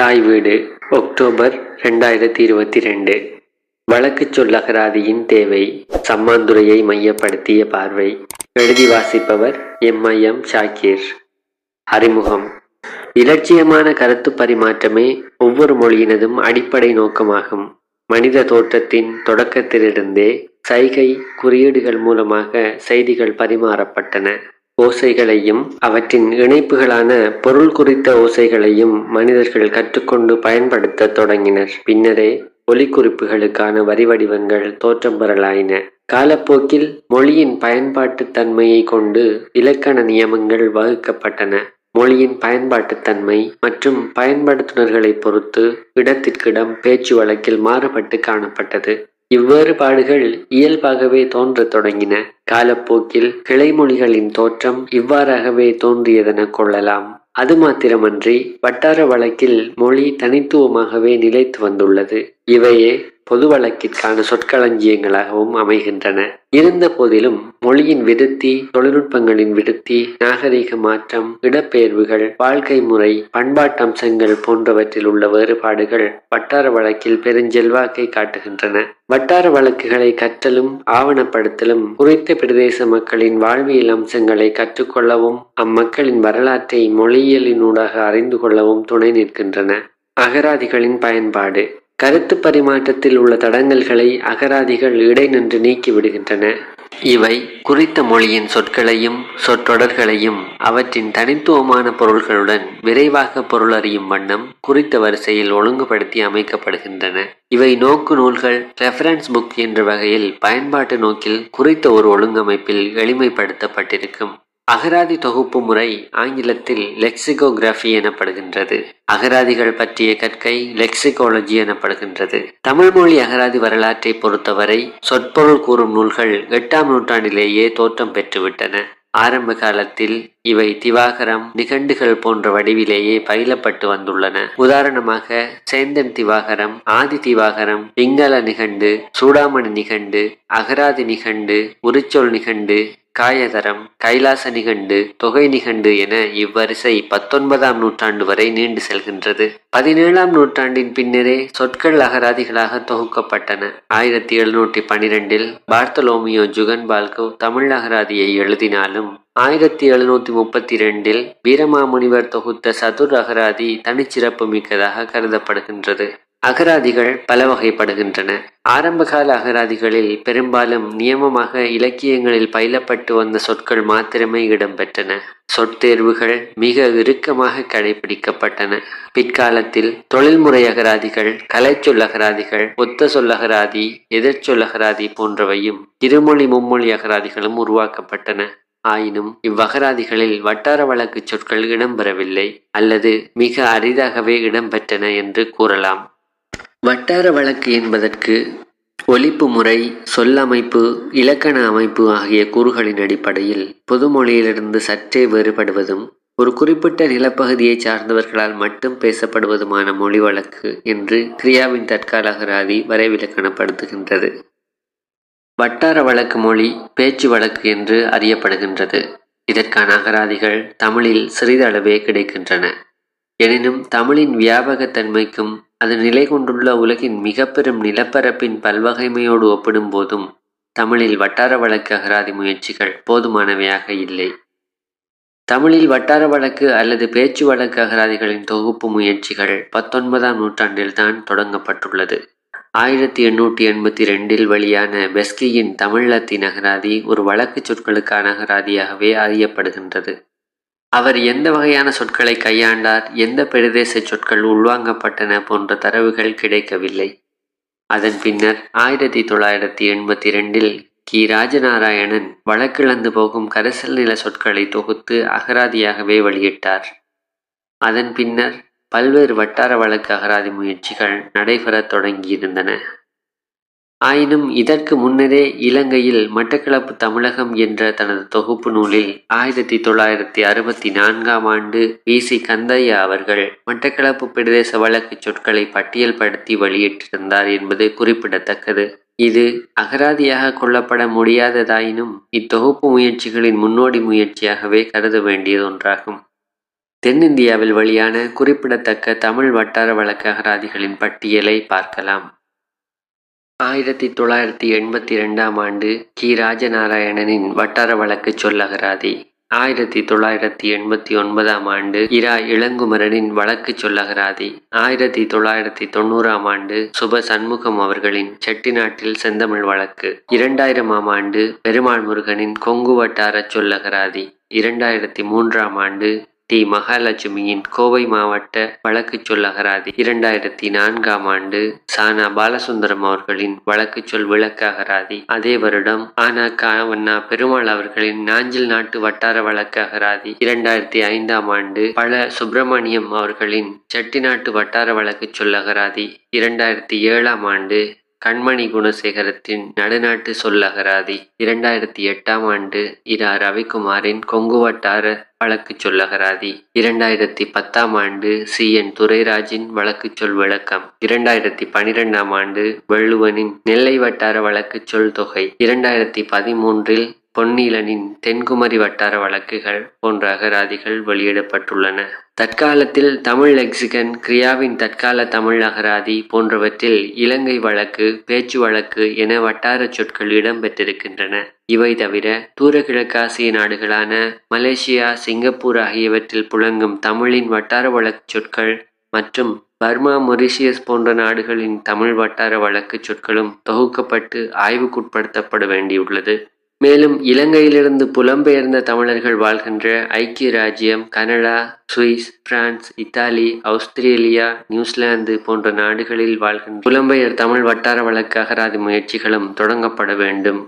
தாய் வீடு அக்டோபர் ரெண்டாயிரத்தி இருபத்தி ரெண்டு. வழக்கு சொல்லகராதியின் தேவை சம்மாந்துரையை மையப்படுத்திய பார்வை. எழுதி வாசிப்பவர் எம்ஐஎம் ஷாக்கீர். அறிமுகம். இலட்சியமான கருத்து பரிமாற்றமே ஒவ்வொரு மொழியினதும் அடிப்படை நோக்கமாகும். மனித தோற்றத்தின் தொடக்கத்திலிருந்தே சைகை குறியீடுகள் மூலமாக செய்திகள் பரிமாறப்பட்டன. ஓசைகளையும் அவற்றின் இணைப்புகளான பொருள் குறித்த ஓசைகளையும் மனிதர்கள் கற்றுக்கொண்டு பயன்படுத்த தொடங்கினர். பின்னரே ஒலிக்குறிப்புகளுக்கான வரி வடிவங்கள் தோற்றம் பெறலாயின. காலப்போக்கில் மொழியின் பயன்பாட்டு தன்மையை கொண்டு இலக்கண நியமங்கள் வகுக்கப்பட்டன. மொழியின் பயன்பாட்டுத்தன்மை மற்றும் பயன்படுத்துனர்களை பொறுத்து இடத்திற்கிடம் பேச்சு வழக்கில் மாறுபட்டு காணப்பட்டது. இவ்வேறுபாடுகள் இயல்பாகவே தோன்றத் தொடங்கின. காலப்போக்கில் கிளைமொழிகளின் தோற்றம் இவ்வாறாகவே தோன்றியதென கொள்ளலாம். அது மாத்திரமன்றி வட்டார வழக்கில் மொழி தனித்துவமாகவே நிலைத்து வந்துள்ளது. இவையே பொது வழக்கிற்கான சொற்களஞ்சியங்களாகவும் அமைகின்றன. இருந்த போதிலும் மொழியின் விருத்தி தொழில்நுட்பங்களின் விருத்தி நாகரிக மாற்றம் இடப்பெயர்வுகள் வாழ்க்கை முறை பண்பாட்டு அம்சங்கள் போன்றவற்றில் உள்ள வேறுபாடுகள் வட்டார வழக்கில் பெருஞ்செல்வாக்கை காட்டுகின்றன. வட்டார வழக்குகளை கற்றலும் ஆவணப்படுத்தலும் குறித்த பிரதேச மக்களின் வாழ்வியல் அம்சங்களை கற்றுக்கொள்ளவும் அம்மக்களின் வரலாற்றை மொழியியலினூடாக அறிந்து கொள்ளவும் துணை நிற்கின்றன. அகராதிகளின் பயன்பாடு. கருத்து பரிமாற்றத்தில் உள்ள தடங்கல்களை அகராதிகள் இடைநின்று நீக்கி விடுகின்றன. இவை குறித்த மொழியின் சொற்களையும் சொற்றொடர்களையும் அவற்றின் தனித்துவமான பொருள்களுடன் விரைவாக பொருள் அறியும் வண்ணம் குறித்த வரிசையில் ஒழுங்குபடுத்தி அமைக்கப்படுகின்றன. இவை நோக்கு நூல்கள் ரெஃபரன்ஸ் புக் என்ற வகையில் பயன்பாட்டு நோக்கில் குறித்த ஒரு ஒழுங்கமைப்பில் எளிமைப்படுத்தப்பட்டிருக்கும். அகராதி தொகுப்பு முறை ஆங்கிலத்தில் லெக்சிகோகிராஃபி எனப்படுகின்றது. அகராதிகள் பற்றிய கற்கை லெக்சிகாலஜி எனப்படுகின்றது. தமிழ் மொழி அகராதி வரலாற்றை பொறுத்தவரை சொற்பொருள் கூறும் நூல்கள் எட்டாம் நூற்றாண்டிலேயே தோற்றம் பெற்றுவிட்டன. ஆரம்ப காலத்தில் இவை திவாகரம் நிகண்டுகள் போன்ற வடிவிலேயே பயிலப்பட்டு வந்துள்ளன. உதாரணமாக சேந்தன் திவாகரம் ஆதி திவாகரம் பிங்கள நிகண்டு சூடாமணி நிகண்டு அகராதி நிகண்டு உரிச்சொல் நிகண்டு காயதரம் கைலாச நிகண்டு தொகை நிகண்டு என இவ்வரிசை பத்தொன்பதாம் நூற்றாண்டு வரை நீண்டு செல்கின்றது. பதினேழாம் நூற்றாண்டின் பின்னரே சொற்கள் அகராதிகளாக தொகுக்கப்பட்டன. ஆயிரத்தி எழுநூற்றி பனிரெண்டில் பார்த்தலோமியோ ஜுகன் பால்கோ தமிழ் அகராதியை எழுதினாலும் ஆயிரத்தி எழுநூத்தி முப்பத்தி ரெண்டில் வீரமாமுனிவர் தொகுத்த சதுர் அகராதி தனிச்சிறப்பு மிக்கதாக கருதப்படுகின்றது. அகராதிகள் பல வகைப்படுகின்றன ஆரம்பகால அகராதிகளில் பெரும்பாலும் நியமமாக இலக்கியங்களில் பயிலப்பட்டு வந்த சொற்கள் மாத்திரமே இடம்பெற்றன. சொற்தேர்வுகள் மிக இறுக்கமாக கடைபிடிக்கப்பட்டன. பிற்காலத்தில் தொழில்முறை அகராதிகள் கலைச்சொல் அகராதிகள் ஒத்த சொல்லகராதி எதிர்ச்சொல் அகராதி போன்றவையும் இருமொழி மும்மொழி அகராதிகளும் உருவாக்கப்பட்டன. ஆயினும் இவ்வகராதிகளில் வட்டார வழக்கு சொற்கள் இடம்பெறவில்லை அல்லது மிக அரிதாகவே இடம்பெற்றன என்று கூறலாம். வட்டார வழக்கு என்பதற்கு ஒலிப்பு முறை சொல்லமைப்பு இலக்கண அமைப்பு ஆகிய கூறுகளின் அடிப்படையில் பொதுமொழியிலிருந்து சற்றே வேறுபடுவதும் ஒரு குறிப்பிட்ட நிலப்பகுதியை சார்ந்தவர்களால் மட்டும் பேசப்படுவதுமான மொழி வழக்கு என்று கிரியாவின் தற்கால அகராதி வரைவிலக்கணப்படுத்துகின்றது வட்டார வழக்கு மொழி பேச்சு வழக்கு என்று அறியப்படுகின்றது. இதற்கான அகராதிகள் தமிழில் சிறிதளவே கிடைக்கின்றன. எனினும் தமிழின் வியாபகத்தன்மைக்கும் அது நிலை கொண்டுள்ள உலகின் மிக பெரும் நிலப்பரப்பின் பல்வகைமையோடு ஒப்பிடும்போதும் தமிழில் வட்டார வழக்கு அகராதி முயற்சிகள் போதுமானவையாக இல்லை. தமிழில் வட்டார வழக்கு அல்லது பேச்சு வழக்கு அகராதிகளின் தொகுப்பு முயற்சிகள் பத்தொன்பதாம் நூற்றாண்டில் தான் தொடங்கப்பட்டுள்ளது. ஆயிரத்தி எண்ணூற்றி எண்பத்தி ரெண்டில் வெளியான பெஸ்கியின் தமிழ் லத்தீன் அகராதி ஒரு வழக்கு சொற்களுக்கான அகராதியாகவே அறியப்படுகின்றது. அவர் எந்த வகையான சொற்களை கையாண்டார் எந்த பிரதேச சொற்கள் உள்வாங்கப்பட்டன போன்ற தரவுகள் கிடைக்கவில்லை. அதன் பின்னர் ஆயிரத்தி தொள்ளாயிரத்தி எண்பத்தி ரெண்டில் கி. ராஜநாராயணன் வழக்கிழந்து போகும் கரிசல் நில சொற்களை தொகுத்து அகராதியாகவே வெளியிட்டார். அதன் பின்னர் பல்வேறு வட்டார வழக்கு அகராதி முயற்சிகள் நடைபெறத் தொடங்கியிருந்தன. ஆயினும் இதற்கு முன்னரே இலங்கையில் மட்டக்களப்பு தமிழகம் என்ற தனது தொகுப்பு நூலில் ஆயிரத்தி தொள்ளாயிரத்தி அறுபத்தி நான்காம் ஆண்டு வி சி. கந்தையா அவர்கள் மட்டக்களப்பு பிரதேச வழக்கு சொற்களை பட்டியல்படுத்தி வெளியிட்டிருந்தார் என்பது குறிப்பிடத்தக்கது. இது அகராதியாக கொள்ளப்பட முடியாததாயினும் இத்தொகுப்பு முயற்சிகளின் முன்னோடி முயற்சியாகவே கருத வேண்டியது ஒன்றாகும். தென்னிந்தியாவில் வெளியான குறிப்பிடத்தக்க தமிழ் வட்டார வழக்கு அகராதிகளின் பட்டியலை பார்க்கலாம். ஆயிரத்தி தொள்ளாயிரத்தி எண்பத்தி ரெண்டாம் ஆண்டு கி. ராஜநாராயணனின் வட்டார வழக்கு சொல்லகராதி. ஆயிரத்தி தொள்ளாயிரத்தி எண்பத்தி ஒன்பதாம் ஆண்டு இரா. இளங்குமரனின் வழக்கு சொல்லகராதி. ஆயிரத்தி தொள்ளாயிரத்தி தொண்ணூறாம் ஆண்டு சுப சண்முகம் அவர்களின் செட்டிநாட்டில் செந்தமிழ் வழக்கு. இரண்டாயிரமாம் ஆண்டு பெருமாள் முருகனின் கொங்கு வட்டார சொல்லகராதி. இரண்டாயிரத்தி மூன்றாம் ஆண்டு டி மகாலட்சுமியின் கோவை மாவட்ட வழக்கு சொல்லகராதி இரண்டாயிரத்தி நான்காம் ஆண்டு சானா பாலசுந்தரம் அவர்களின் வழக்கு சொல் விளக்ககராதி அதே வருடம் ஆனா காவண்ணா பெருமாள் அவர்களின் நாஞ்சில் நாட்டு வட்டார வழக்கு அகராதி இரண்டாயிரத்தி ஐந்தாம் ஆண்டு பல சுப்பிரமணியம் அவர்களின் செட்டிநாட்டு வட்டார வழக்கு சொல்லகராதி இரண்டாயிரத்தி ஏழாம் ஆண்டு கண்மணி குணசேகரத்தின் நடுநாட்டு சொல்லகராதி இரண்டாயிரத்தி எட்டாம் ஆண்டு இரா ரவிக்குமாரின் கொங்கு வட்டார வழக்கு சொல்லகராதி இரண்டாயிரத்தி பத்தாம் ஆண்டு சி என் துரைராஜின் வழக்கு சொல் விளக்கம். இரண்டாயிரத்தி பனிரெண்டாம் ஆண்டு வள்ளுவனின் நெல்லை வட்டார வழக்கு சொல் தொகை. இரண்டாயிரத்தி பதிமூன்றில் பொன்னீலனின் தென்குமரி வட்டார வழக்குகள் போன்ற அகராதிகள் வெளியிடப்பட்டுள்ளன. தற்காலத்தில் தமிழ் லெக்சிகன் கிரியாவின் தற்கால தமிழ் அகராதி போன்றவற்றில் இலங்கை வழக்கு பேச்சு வழக்கு என வட்டார சொற்கள் இடம்பெற்றிருக்கின்றன. இவை தவிர தூர கிழக்காசிய நாடுகளான மலேசியா சிங்கப்பூர் ஆகியவற்றில் புழங்கும் தமிழின் வட்டார வழக்கு சொற்கள் மற்றும் பர்மா மொரிஷியஸ் போன்ற நாடுகளின் தமிழ் வட்டார வழக்கு சொற்களும் தொகுக்கப்பட்டு ஆய்வுக்குட்படுத்தப்பட வேண்டியுள்ளது. மேலும் இலங்கையிலிருந்து புலம்பெயர்ந்த தமிழர்கள் வாழ்கின்ற ஐக்கிய ராஜ்யம் Canada Swiss France Italy Australia New Zealand போன்ற நாடுகளில் வாழ்கின்ற புலம்பெயர் தமிழ் வட்டார வழக்கு அகராதி முயற்சிகளும் தொடங்கப்பட வேண்டும்.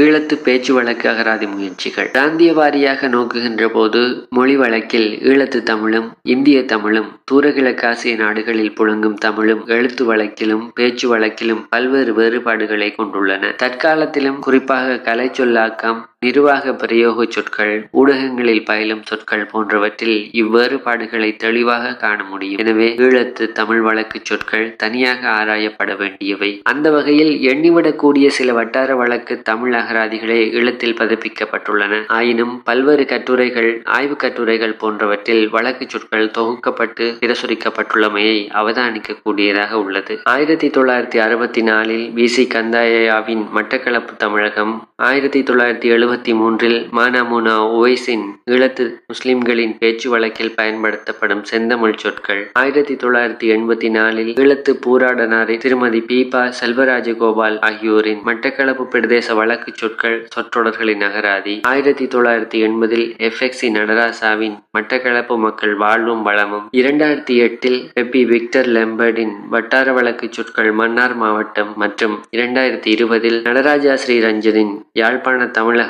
ஈழத்து பேச்சு வழக்கு அகராதி முயற்சிகள். பிராந்திய வாரியாக நோக்குகின்ற போது மொழி வழக்கில் ஈழத்து தமிழும் இந்திய தமிழும் தூரகிழக்காசிய நாடுகளில் புழங்கும் தமிழும் எழுத்து வழக்கிலும் பேச்சு வழக்கிலும் பல்வேறு வேறுபாடுகளை கொண்டுள்ளன. தற்காலத்திலும் குறிப்பாக கலை சொல்லாக்கம் நிர்வாக பிரயோக சொற்கள் ஊடகங்களில் பயிலும் சொற்கள் போன்றவற்றில் இவ்வேறுபாடுகளை தெளிவாக காண முடியும். எனவே ஈழத்து தமிழ் வழக்கு சொற்கள் தனியாக ஆராயப்பட வேண்டியவை. அந்த வகையில் எண்ணிவிடக்கூடிய சில வட்டார வழக்கு தமிழ் அகராதிகளே ஈழத்தில் பதிப்பிக்கப்பட்டுள்ளன. ஆயினும் பல்வேறு கட்டுரைகள் ஆய்வு கட்டுரைகள் போன்றவற்றில் வழக்கு சொற்கள் தொகுக்கப்பட்டு பிரசுரிக்கப்பட்டுள்ளமையை அவதானிக்க கூடியதாக உள்ளது. ஆயிரத்தி தொள்ளாயிரத்தி அறுபத்தி நாலில் வி சி. கந்தாயாவின் மட்டக்களப்பு தமிழகம் ஆயிரத்தி தொள்ளாயிரத்தி எழுபத்தி மூன்றில் மானாமுனா ஒவைசின் ஈழத்து முஸ்லிம்களின் பேச்சு வழக்கில் பயன்படுத்தப்படும் செந்தமிழ் சொற்கள். ஆயிரத்தி தொள்ளாயிரத்தி எண்பத்தி நாலில் ஈழத்து பூராடனாரின் திருமதி பீபா செல்வராஜகோபால் ஆகியோரின் மட்டக்களப்பு பிரதேச வழக்கு சொற்கள் சொற்றொடர்களின் அகராதி. ஆயிரத்தி தொள்ளாயிரத்தி எண்பதில் எஃப் எக்ஸி நடராசாவின் மட்டக்களப்பு மக்கள் வாழ்வும் வளமும். இரண்டாயிரத்தி எட்டில் பெப்பி விக்டர் லெம்பர்டின் வட்டார வழக்கு சொற்கள் மன்னார் மாவட்டம் மற்றும் இரண்டாயிரத்தி இருபதில் நடராஜா ஸ்ரீரஞ்சனின் யாழ்ப்பாண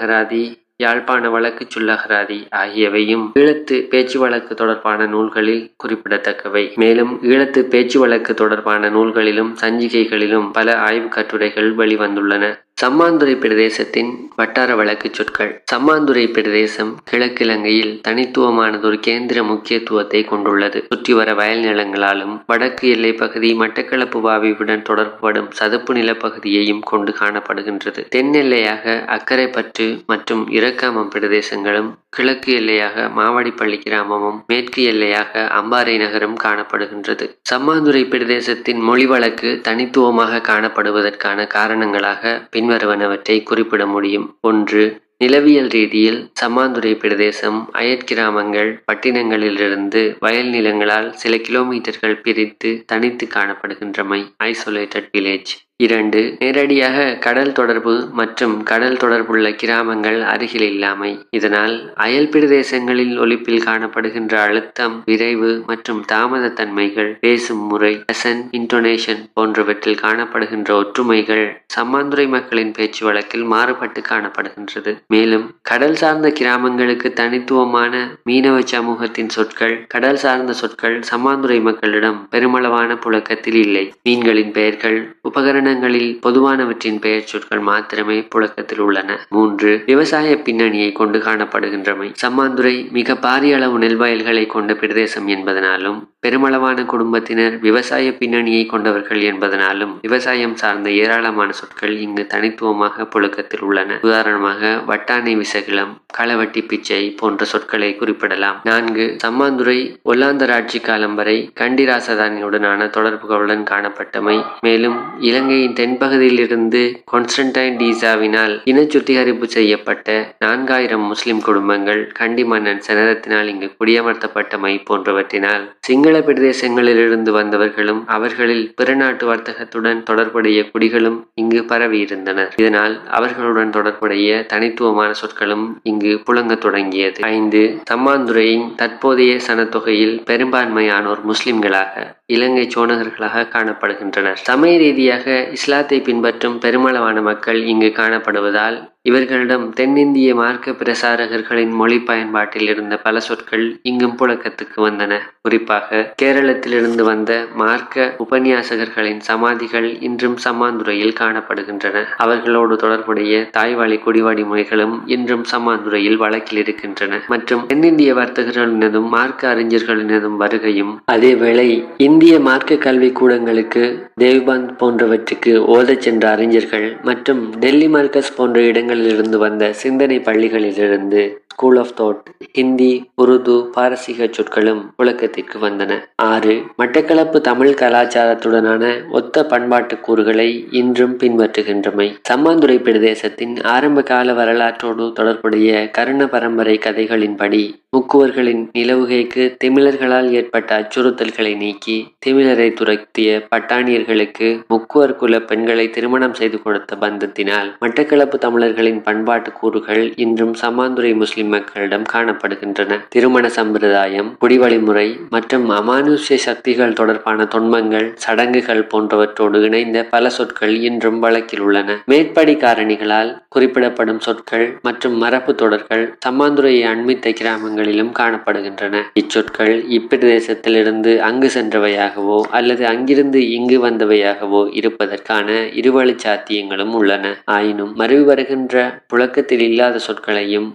அகராதி யாழ்ப்பாண வழக்கு சொல்லகராதி ஆகியவையும் ஈழத்து பேச்சு வழக்கு தொடர்பான நூல்களில் குறிப்பிடத்தக்கவை. மேலும் ஈழத்து பேச்சு வழக்கு தொடர்பான நூல்களிலும் சஞ்சிகைகளிலும் பல ஆய்வு கட்டுரைகள் வெளிவந்துள்ளன. சம்மாந்துறை பிரதேசத்தின் வட்டார வழக்கு சொற்கள். சம்மாந்துறை பிரதேசம் கிழக்கிழங்கையில் தனித்துவமானதொரு கேந்திர முக்கியத்துவத்தை கொண்டுள்ளது. சுற்றி வர வயல் நிலங்களாலும் வடக்கு எல்லை பகுதி மட்டக்களப்பு வாவியுடன் தொடர்புபடும் சதுப்பு நிலப்பகுதியையும் கொண்டு காணப்படுகின்றது. தென் எல்லையாக அக்கரைப்பற்று மற்றும் இரக்காமம் பிரதேசங்களும் கிழக்கு எல்லையாக மாவடிப்பள்ளி கிராமமும் மேற்கு எல்லையாக அம்பாறை நகரம் காணப்படுகின்றது. சம்மாந்துறை பிரதேசத்தின் மொழி வழக்கு தனித்துவமாக காணப்படுவதற்கான காரணங்களாக பின் பின்வருவனவற்றை குறிப்பிட முடியும். ஒன்று நிலவியல் ரீதியில் சமாந்துறை பிரதேசம் அயற்கிராமங்கள் பட்டினங்களிலிருந்து வயல் நிலங்களால் சில கிலோமீட்டர்கள் பிரித்து தனித்து காணப்படுகின்றமை ஐசோலேட்டட் வில்லேஜ் இரண்டு நேரடியாக கடல் தொடர்பு மற்றும் கடல் தொடர்புள்ள கிராமங்கள் அருகில் இல்லாமை. இதனால் அயல் பிரதேசங்களில் ஒலிப்பில் காணப்படுகின்ற அழுத்தம் விரைவு மற்றும் தாமத தன்மைகள் பேசும் முறை லெசன் இன்டோனேஷன் போன்றவற்றில் காணப்படுகின்ற ஒற்றுமைகள் சம்மாந்துறை மக்களின் பேச்சு வழக்கில் மாறுபட்டு காணப்படுகின்றது. மேலும் கடல் சார்ந்த கிராமங்களுக்கு தனித்துவமான மீனவ சமூகத்தின் சொற்கள் கடல் சார்ந்த சொற்கள் சம்மாந்துறை மக்களிடம் பெருமளவான புழக்கத்தில் இல்லை. மீன்களின் பெயர்கள் உபகரண இலக்கணங்களில் பொதுவானவற்றின் பெயர் சொற்கள் மாத்திரமே புழக்கத்தில் உள்ளன. மூன்று விவசாய பின்னணியை கொண்டு காணப்படுகின்றமை. சம்மாந்துறை மிக பாரிய அளவு நெல்வயல்களை கொண்ட பிரதேசம் என்பதனாலும் பெருமளவான குடும்பத்தினர் விவசாய பின்னணியை கொண்டவர்கள் என்பதனாலும் விவசாயம் சார்ந்த ஏராளமான சொற்கள் இங்கு தனித்துவமாக புழக்கத்தில் உள்ளன. உதாரணமாக வட்டானை விசகிலம் களவட்டி பிச்சை போன்ற சொற்களை குறிப்பிடலாம். நான்கு சம்மாந்துறை ஒல்லாந்தர் ஆட்சி காலம் வரை கண்டி ராசதானியுடனான தொடர்புகளுடன் காணப்பட்டமை. மேலும் இலங்கை இலங்கையின் தென்பகுதியிலிருந்து கொன்ஸ்டன்டைன் டீசாவினால் இன சுத்திகரிப்பு செய்யப்பட்ட நான்காயிரம் முஸ்லிம் குடும்பங்கள் கண்டி மன்னன் செனரத்தினால் இங்கு குடியமர்த்தப்பட்டமை போன்றவற்றினால் சிங்கள பிரதேசங்களிலிருந்து வந்தவர்களும் அவர்களில் பிற நாட்டு வர்த்தகத்துடன் தொடர்புடைய குடிகளும் இங்கு பரவியிருந்தனர். இதனால் அவர்களுடன் தொடர்புடைய தனித்துவமான சொற்களும் இங்கு புழங்க தொடங்கியது. ஐந்து சம்மாந்துறையின் தற்போதைய சனத்தொகையில் பெரும்பான்மையானோர் முஸ்லிம்களாக இலங்கை சோனகர்களாக காணப்படுகின்றனர். சமய ரீதியாக இஸ்லாத்தை பின்பற்றும் பெருமளவான மக்கள் இங்கு காணப்படுவதால் இவர்களிடம் தென்னிந்திய மார்க்க பிரசாரகர்களின் மொழி பயன்பாட்டில் இருந்த பல சொற்கள் இங்கும் புழக்கத்துக்கு வந்தன. குறிப்பாக கேரளத்திலிருந்து வந்த மார்க்க உபன்யாசகர்களின் சமாதிகள் இன்றும் சம்மாந்துறையில் காணப்படுகின்றன. அவர்களோடு தொடர்புடைய தாய்வாளி குடிவாடி முறைகளும் இன்றும் சம்மாந்துறையில் வழக்கில் இருக்கின்றன. மற்றும் தென்னிந்திய வர்த்தகர்களினதும் மார்க்க அறிஞர்களினதும் வருகையும் அதேவேளை இந்திய மார்க்க கல்வி கூடங்களுக்கு தேவ்பந்த் போன்றவற்றுக்கு ஓதச் சென்ற அறிஞர்கள் மற்றும் டெல்லி மார்க்கஸ் போன்ற இடங்களிலிருந்து வந்த சிந்தனை பள்ளிகளிலிருந்து school of thought Hindi Urdu பாரசீக சொற்களும் புழக்கத்திற்கு வந்தன. ஆறு மட்டக்களப்பு தமிழ் கலாச்சாரத்துடனான ஒத்த பண்பாட்டு கூறுகளை இன்றும் பின்பற்றுகின்றமை. சம்மாந்துறை பிரதேசத்தின் ஆரம்ப கால வரலாற்றோடு தொடர்புடைய கருண பரம்பரை கதைகளின்படி முக்குவர்களின் நிலவுகைக்கு திமிழர்களால் ஏற்பட்ட அச்சுறுத்தல்களை நீக்கி திமிழரை துரத்திய பட்டாணியர்களுக்கு முக்குவர் குல பெண்களை திருமணம் செய்து கொடுத்த பந்தத்தினால் மட்டக்களப்பு தமிழர்களின் பண்பாட்டு கூறுகள் இன்றும் சம்மாந்துறை முஸ்லிம் மக்களிடம் காணப்படுகின்றன. திருமண சம்பிரதாயம் குடிவழிமுறை மற்றும் அமானுஷ்ய சக்திகள் தொடர்பான தொன்மங்கள் சடங்குகள் போன்றவற்றோடு இணைந்த பல சொற்கள் இன்றும் வழக்கில் உள்ளன. மேற்படி காரணிகளால் குறிப்பிடப்படும் சொற்கள் மற்றும் மரபு தொடர்கள் சம்மாந்துறையை அண்மித்த கிராமங்களிலும் காணப்படுகின்றன. இச்சொற்கள் இப்பிரதேசத்திலிருந்து அங்கு சென்றவையாகவோ அல்லது அங்கிருந்து இங்கு வந்தவையாகவோ இருப்பதற்கான இருவழி சாத்தியங்களும் உள்ளன. ஆயினும் மருவி வருகின்ற புழக்கத்தில் இல்லாத சொற்களையும்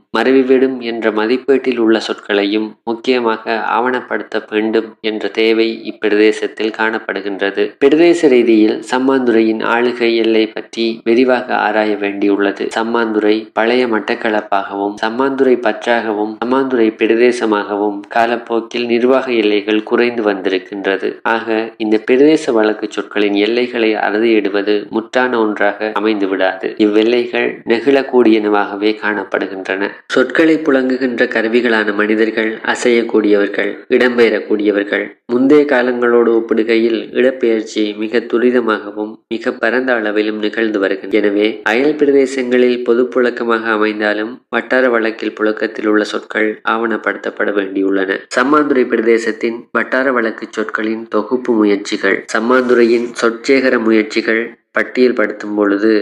மருவிவிடும் என்ற மதிப்பீட்டில் உள்ள சொற்களையும் முக்கியமாக ஆவணப்படுத்த வேண்டும் என்ற தேவை இப்பிரதேசத்தில் காணப்படுகின்றது. பிரதேச ரீதியில் சம்மாந்துறையின் ஆளுகை எல்லை பற்றி விரிவாக ஆராய வேண்டியுள்ளது. சம்மாந்துறை பழைய மட்டக்களப்பாகவும் சம்மாந்துறை பற்றாகவும் சம்மாந்துறை பிரதேசமாகவும் காலப்போக்கில் நிர்வாக எல்லைகள் குறைந்து வந்திருக்கின்றது. ஆக இந்த பிரதேச வழக்கு சொற்களின் எல்லைகளை அறுதியிடுவது முற்றான ஒன்றாக அமைந்து விடாது இவ்வெல்லைகள் நெகிழக்கூடியனவாகவே காணப்படுகின்றன. சொற்களை புழங்குகின்ற கருவிகளான மனிதர்கள் அசையக்கூடியவர்கள் இடம்பெயரக்கூடியவர்கள் முந்தைய காலங்களோடு ஒப்பிடுகையில் இடப்பெயர்ச்சி மிக துரிதமாகவும் மிக பரந்த அளவிலும் நிகழ்ந்து வருகின்றன எனவே அயல் பிரதேசங்களில் பொது புழக்கமாக அமைந்தாலும் வட்டார வழக்கில் புழக்கத்தில் உள்ள சொற்கள் ஆவணப்படுத்தப்பட வேண்டியுள்ளன. சம்மாந்துறை பிரதேசத்தின் வட்டார வழக்கு சொற்களின் தொகுப்பு முயற்சிகள் சம்மாந்துறையின் சொற்சேகர முயற்சிகள் பட்டியல்படுத்தும் பொழுது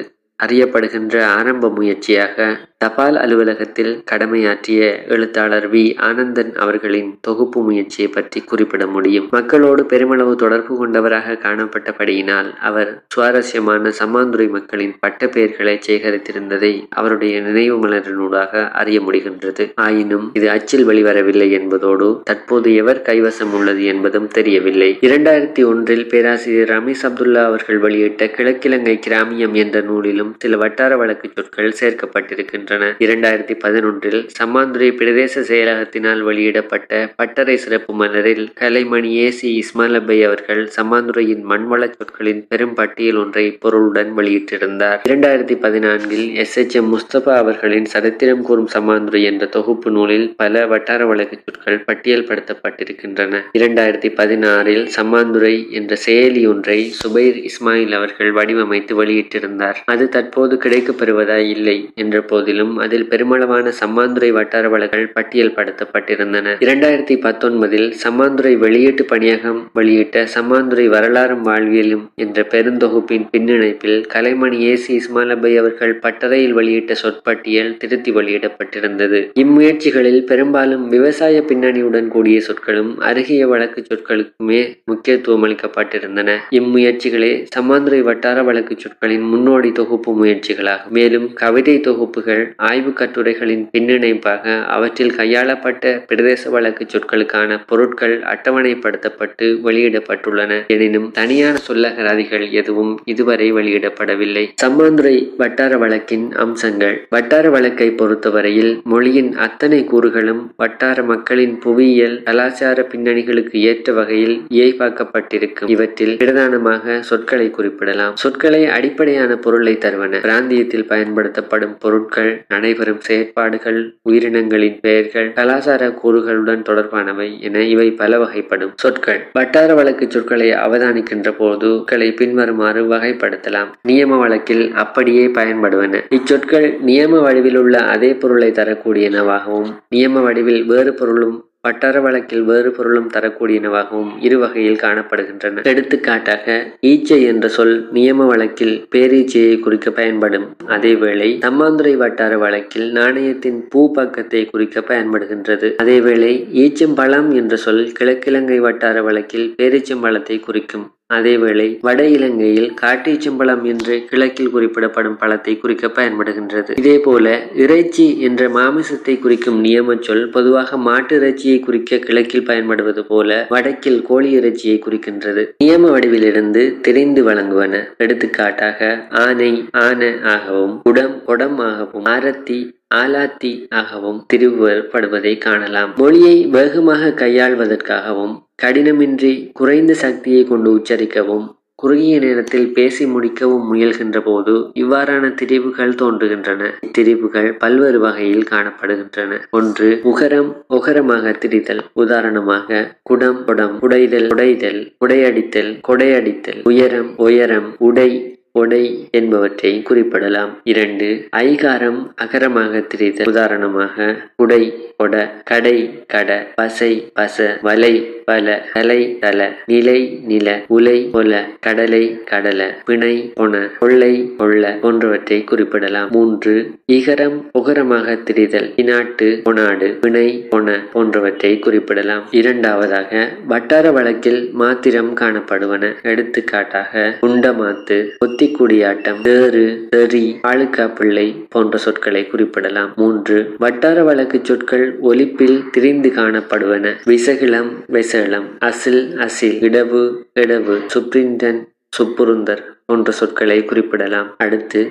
அறியப்படுகின்ற ஆரம்ப முயற்சியாக தபால் அலுவலகத்தில் கடமையாற்றிய எழுத்தாளர் வி. ஆனந்தன் அவர்களின் தொகுப்பு முயற்சியை பற்றி குறிப்பிட முடியும். மக்களோடு பெருமளவு தொடர்பு கொண்டவராக காணப்பட்டபடியினால் அவர் சுவாரஸ்யமான சம்மாந்துறை மக்களின் பட்ட பெயர்களை சேகரித்திருந்ததை அவருடைய நினைவு மலரினூடாக அறிய முடிகின்றது. ஆயினும் இது அச்சில் வெளிவரவில்லை என்பதோடு தற்போது எவர் கைவசம் உள்ளது என்பதும் தெரியவில்லை. இரண்டாயிரத்தி ஒன்றில் பேராசிரியர் ரமேஷ் அப்துல்லா அவர்கள் வெளியிட்ட கிழக்கிழங்கை கிராமியம் என்ற நூலிலும் சில வட்டார வழக்கு சொற்கள் சேர்க்கப்பட்டிருக்கின்றன. இரண்டாயிரத்தி பதினொன்றில் சம்மாந்துறை பிரதேச செயலகத்தினால் வெளியிடப்பட்ட பட்டறை சிறப்பு மலரில் கலைமணி ஏசி இஸ்மாலபை அவர்கள் சம்மாந்துறையின் மண்வள சொற்களின் பெரும் பட்டியல் ஒன்றை பொருளுடன் வெளியிட்டிருந்தார். இரண்டாயிரத்தி பதினான்கில் எஸ். எச். எம். முஸ்தபா அவர்களின் சரித்திரம் கூறும் சம்மாந்துறை என்ற தொகுப்பு நூலில் பல வட்டார வழக்கு சொற்கள் பட்டியல்படுத்தப்பட்டிருக்கின்றன. இரண்டாயிரத்தி பதினாறில் சம்மாந்துறை என்ற செயலி ஒன்றை சுபைர் இஸ்மாயில் அவர்கள் வடிவமைத்து வெளியிட்டிருந்தார். அது தற்போது கிடைக்கப்பெறுவதா இல்லை என்ற போதிலும் அதில் பெருமளவான சம்மாந்துறை வட்டார வழக்குகள் பட்டியல்படுத்தப்பட்டிருந்தன இரண்டாயிரத்தி பத்தொன்பதில் சம்மாந்துறை வெளியீட்டு பணியகம் வெளியிட்ட சம்மாந்துறை வரலாறும் வாழ்வியலும் என்ற பெருந்தொகுப்பின் பின்னிணைப்பில் கலைமணி ஏசி இஸ்மாலபை அவர்கள் பட்டறையில் வெளியிட்ட சொற்பட்டியல் திருத்தி வெளியிடப்பட்டிருந்தது. இம்முயற்சிகளில் பெரும்பாலும் விவசாய பின்னணியுடன் கூடிய சொற்களும் அருகிய வழக்கு சொற்களுக்குமே முக்கியத்துவம் அளிக்கப்பட்டிருந்தன. இம்முயற்சிகளே சம்மாந்துறை வட்டார வழக்கு சொற்களின் முன்னோடி தொகுப்பு தொகுப்பு முயற்சிகளாகும். மேலும் கவிதை தொகுப்புகள் ஆய்வு கட்டுரைகளின் பின்னிணைப்பாக அவற்றில் கையாளப்பட்ட பிரதேச வழக்கு சொற்களுக்கான பொருட்கள் அட்டவணைப்படுத்தப்பட்டு வெளியிடப்பட்டுள்ளன. எனினும் தனியான சொல்லகராதிகள் எதுவும் இதுவரை வெளியிடப்படவில்லை. சம்மாந்துறை வட்டார வழக்கின் அம்சங்கள். வட்டார வழக்கை பொறுத்தவரையில் மொழியின் அத்தனை கூறுகளும் வட்டார மக்களின் புவியியல் கலாச்சார பின்னணிகளுக்கு ஏற்ற வகையில் இயல்பாக்கப்பட்டிருக்கும். இவற்றில் பிரதானமாக சொற்களை குறிப்பிடலாம். சொற்களை அடிப்படையான பொருளை தருவன. பிராந்தியத்தில் பயன்படுத்தப்படும் பொருட்கள் அனைவரும் செயற்பாடுகள் உயிரினங்களின் பெயர்கள் கலாச்சார கூறுகளுடன் தொடர்பானவை என இவை பல வகைப்படும் சொற்கள். வட்டார வழக்கு சொற்களை அவதானிக்கின்ற போது சொற்களை பின்வருமாறு வகைப்படுத்தலாம். நியம வழக்கில் அப்படியே பயன்படுவன. இச்சொற்கள் நியம வடிவில் உள்ள அதே பொருளை தரக்கூடியனவாகவும் நியம வடிவில் வேறு பொருளும் வட்டார வழக்கில் வேறு பொருளும் தரக்கூடியனவாகவும் இரு வகையில் காணப்படுகின்றன. எடுத்துக்காட்டாக ஈச்சை என்ற சொல் நியம வழக்கில் பேரீச்சையை குறிக்க பயன்படும். அதேவேளை தம்மாந்துரை வட்டார வழக்கில் நாணயத்தின் பூ பக்கத்தை குறிக்க பயன்படுகின்றது. அதேவேளை ஈச்சம்பழம் என்ற சொல் கிழக்கிழங்கை வட்டார வழக்கில் பேரீச்சம்பழத்தை குறிக்கும். அதேவேளை வட இலங்கையில் காட்டீச்சம்பழம் என்று கிழக்கில் குறிப்பிடப்படும் பழத்தை குறிக்க பயன்படுகின்றது. இதேபோல இறைச்சி என்ற மாமிசத்தை குறிக்கும் நியம சொல் பொதுவாக மாட்டு இறைச்சியை குறிக்க கிழக்கில் பயன்படுவது போல வடக்கில் கோழி இறைச்சியை குறிக்கின்றது. நியம வடிவிலிருந்து தெரிந்து வழங்குவன எடுத்துக்காட்டாக ஆனை ஆன ஆகவும் குடம் கொடம் ஆகவும் ஆரத்தி ஆலாத்தி ஆகவும் திருவப்படுவதை காணலாம். மொழியை வேகமாக கையாள்வதற்காகவும் கடினமின்றி குறைந்த சக்தியை கொண்டு உச்சரிக்கவும் குறுகிய நேரத்தில் பேசி முடிக்கவும் முயல்கின்ற போது இவ்வாறான திரிவுகள் தோன்றுகின்றன. இத்திரிவுகள் பல்வேறு வகையில் காணப்படுகின்றன. ஒன்று உகரம் உகரமாக திரிதல். உதாரணமாக குடம் குடம் உடைதல் உடைதல் உடையடித்தல் கொடையடித்தல் உயரம் உயரம் உடை ஒடை என்பவற்றை குறிப்பிடலாம். இரண்டு ஐகாரம் அகரமாக திரிதல் உதாரணமாக உடை கொட கடை கட பசை பச வலை பல தலை தல நிலை நில உலை கொல கடலை கடல பிணை பொன கொள்ளை கொள்ள போன்றவற்றை குறிப்பிடலாம். மூன்று இகரம் உகரமாக திரிதல் இநாட்டு பொனாடு பிணை பொன போன்றவற்றை குறிப்பிடலாம். இரண்டாவதாக வட்டார வழக்கில் மாத்திரம் காணப்படுவன. எடுத்துக்காட்டாக உண்டமாத்து ஒத்திக்குடியாட்டம் தேறு தெறி ஆளுக்கா பிள்ளை போன்ற சொற்களை குறிப்பிடலாம். மூன்று வட்டார வழக்கு சொற்கள் ஒலிப்பில் திரிந்து காணப்படுவன. விசகிலம் விசகலம் அசில் அசில் இடவு இடவு சுப்ரிண்டன் சுப்புருந்தர் போன்ற சொற்களை குறிப்பிடலாம். அடுத்து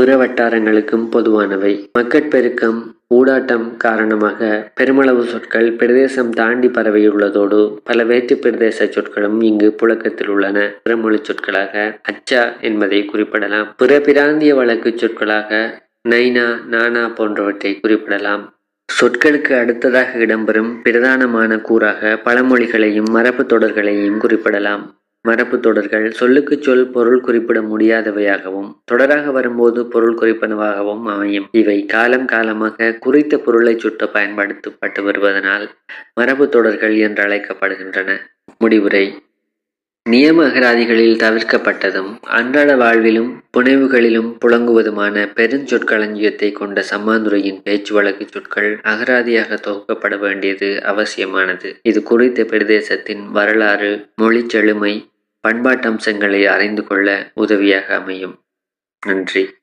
பிற வட்டாரங்களுக்கும் பொதுவானவை. மக்கட்பெருக்கம் ஊடாட்டம் காரணமாக பெருமளவு சொற்கள் பிரதேசம் தாண்டி பரவியுள்ளதோடு பல வேற்று பிரதேச சொற்களும் இங்கு புழக்கத்தில் உள்ளன. பிறமொழி சொற்களாக அச்சா என்பதை குறிப்பிடலாம். பிற பிராந்திய வழக்கு சொற்களாக நைனா நானா போன்றவற்றை குறிப்பிடலாம். சொற்களுக்கு அடுத்ததாக இடம்பெறும் பிரதானமான கூறாக பழமொழிகளையும் மரபு தொடர்களையும் குறிப்பிடலாம். மரபு தொடர்கள் சொல்லுக்கு சொல் பொருள் குறிப்பிட முடியாதவையாகவும் தொடராக வரும்போது பொருள் குறிப்பனவாகவும் அமையும். இவை காலம் காலமாக குறித்த பொருளை சுட்ட பயன்படுத்தப்பட்டு வருவதனால் மரபு தொடர்கள் என்று அழைக்கப்படுகின்றன. முடிவுரை. நியம அகராதிகளில் தவிர்க்கப்பட்டதும் அன்றாட வாழ்விலும் புனைவுகளிலும் புழங்குவதுமான பெருஞ்சொற்களஞ்சியத்தை கொண்ட சம்மாந்துரையின் பேச்சு வழக்கு சொற்கள் அகராதியாக தொகுக்கப்பட வேண்டியது அவசியமானது. இது குறித்த பிரதேசத்தின் வரலாறு மொழி செழுமை பண்பாட்டம்சங்களை அறிந்து கொள்ள உதவியாக அமையும். நன்றி.